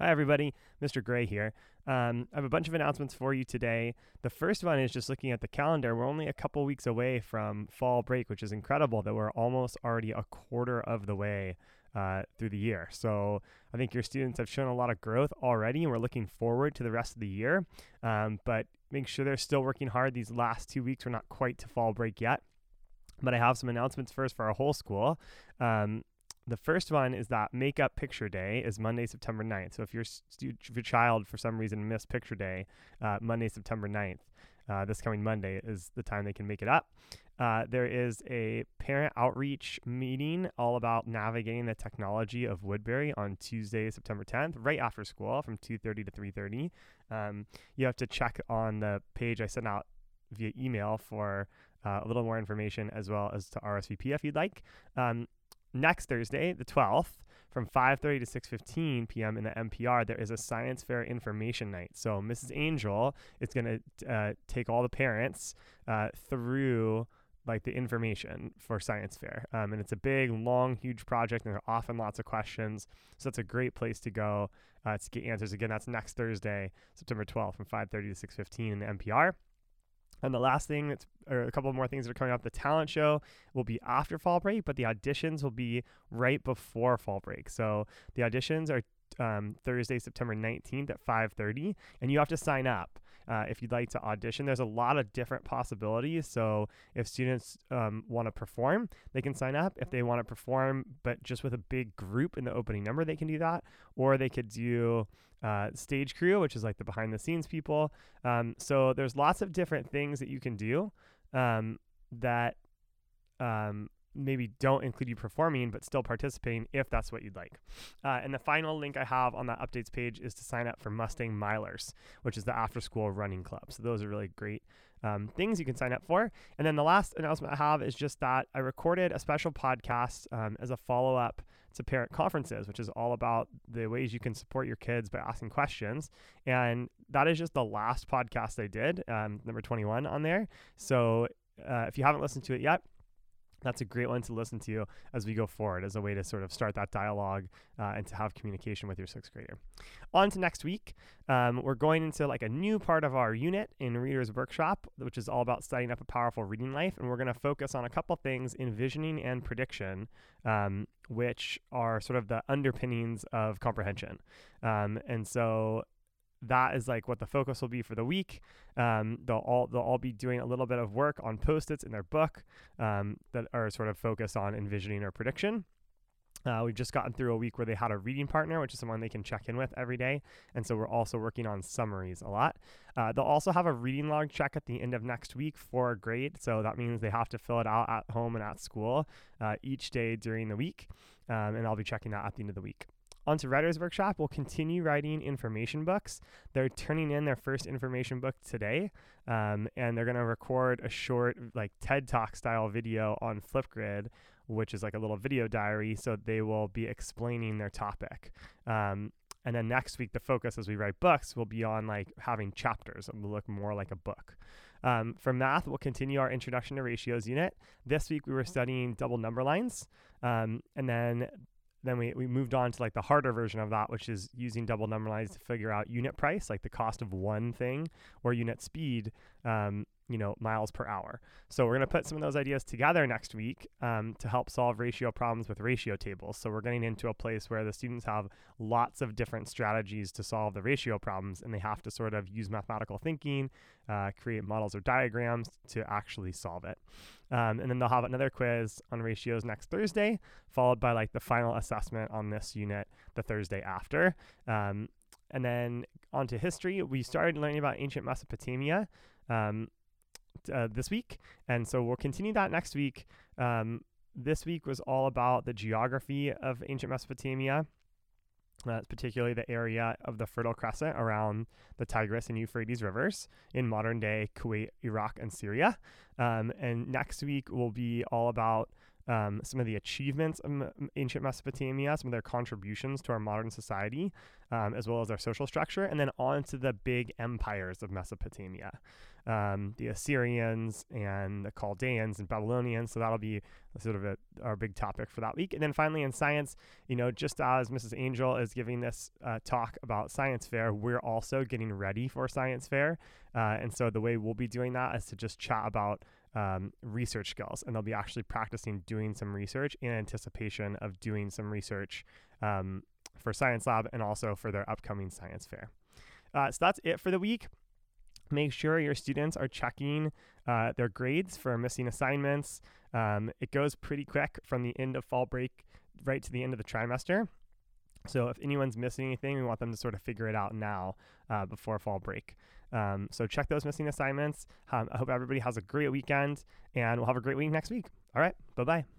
Hi, everybody. Mr. Gray here. Um, I have a bunch of announcements for you today. The first one is just looking at the calendar. We're only a couple weeks away from fall break, which is incredible that we're almost already a quarter of the way uh, through the year. So I think your students have shown a lot of growth already, and we're looking forward to the rest of the year. Um, but make sure they're still working hard. These last two weeks, we're not quite to fall break yet. But I have some announcements first for our whole school. Um, the first one is that Makeup Picture Day is Monday, September 9th. So if your, stu- if your child, for some reason, missed Picture Day, uh, Monday, September 9th, uh, this coming Monday is the time they can make it up. Uh, there is a parent outreach meeting all about navigating the technology of Woodbury on Tuesday, September 10th, right after school from 2.30 to 3.30. Um, you have to check on the page I sent out via email for uh, a little more information as well as to RSVP if you'd like. Um, next Thursday, the 12th, from 5:30 to 6:15 p.m. in the MPR, there is a science fair information night. So Mrs. Angel is going to uh, take all the parents uh, through like the information for science fair um, and it's a big long huge project and there are often lots of questions so that's a great place to go uh, to get answers again that's next thursday september 12th from 5.30 to 6.15 in the mpr and the last thing that's, or a couple more things that are coming up, the talent show will be after fall break, but the auditions will be right before fall break. So the auditions are um, Thursday, September 19th at 5:30, and you have to sign up uh, if you'd like to audition. There's a lot of different possibilities. So if students um, want to perform, they can sign up. If they want to perform, but just with a big group in the opening number, they can do that. Or they could do uh, stage crew, which is like the behind the scenes people. Um, so there's lots of different things that you can do um, that um, maybe don't include you performing, but still participating if that's what you'd like. Uh, and the final link I have on that updates page is to sign up for Mustang Milers, which is the after school running club. So those are really great um, things you can sign up for. And then the last announcement I have is just that I recorded a special podcast um, as a follow up to parent conferences, which is all about the ways you can support your kids by asking questions. And that is just the last podcast I did, um, number 21 on there. So uh, if you haven't listened to it yet, that's a great one to listen to as we go forward as a way to sort of start that dialogue uh, and to have communication with your sixth grader. On to next week, um, we're going into like a new part of our unit in Reader's Workshop, which is all about setting up a powerful reading life. And we're going to focus on a couple things envisioning and prediction, um, which are sort of the underpinnings of comprehension. Um, and so that is like what the focus will be for the week. Um, they'll all they'll all be doing a little bit of work on post-its in their book um, that are sort of focused on envisioning or prediction. Uh, we've just gotten through a week where they had a reading partner, which is someone they can check in with every day. And so we're also working on summaries a lot. Uh, they'll also have a reading log check at the end of next week for a grade. So that means they have to fill it out at home and at school uh, each day during the week. Um, and I'll be checking that at the end of the week. Onto Writer's Workshop, we'll continue writing information books. They're turning in their first information book today, um, and they're going to record a short, like TED Talk style video on Flipgrid, which is like a little video diary. So they will be explaining their topic. Um, and then next week, the focus as we write books will be on like having chapters and will look more like a book. Um, for math, we'll continue our introduction to ratios unit. This week, we were studying double number lines. Um, and then then we, we moved on to like the harder version of that, which is using double number lines to figure out unit price, like the cost of one thing, or unit speed, um, you know, miles per hour. So we're going to put some of those ideas together next week um, to help solve ratio problems with ratio tables. So we're getting into a place where the students have lots of different strategies to solve the ratio problems, and they have to sort of use mathematical thinking, uh, create models or diagrams to actually solve it. Um, and then they'll have another quiz on ratios next Thursday, followed by like the final assessment on this unit the Thursday after. Um, and then on to history. We started learning about ancient Mesopotamia um, uh, this week. And so we'll continue that next week. Um, this week was all about the geography of ancient Mesopotamia. Uh, particularly the area of the Fertile Crescent around the Tigris and Euphrates rivers in modern day Kuwait, Iraq, and Syria. Um, and next week will be all about um, some of the achievements of ancient Mesopotamia, some of their contributions to our modern society, um, as well as their social structure, and then on to the big empires of Mesopotamia um, the Assyrians and the Chaldeans and Babylonians. So that'll be sort of a, our big topic for that week. And then finally, in science, you know, just as Mrs. Angel is giving this uh, talk about science fair, we're also getting ready for science fair. Uh, and so the way we'll be doing that is to just chat about um, research skills, and they'll be actually practicing doing some research in anticipation of doing some research um, for Science Lab and also for their upcoming science fair. Uh, so that's it for the week. Make sure your students are checking uh, their grades for missing assignments. Um, it goes pretty quick from the end of fall break right to the end of the trimester. So if anyone's missing anything, we want them to sort of figure it out now uh, before fall break. Um, so check those missing assignments. Um, I hope everybody has a great weekend, and we'll have a great week next week. All right, bye bye.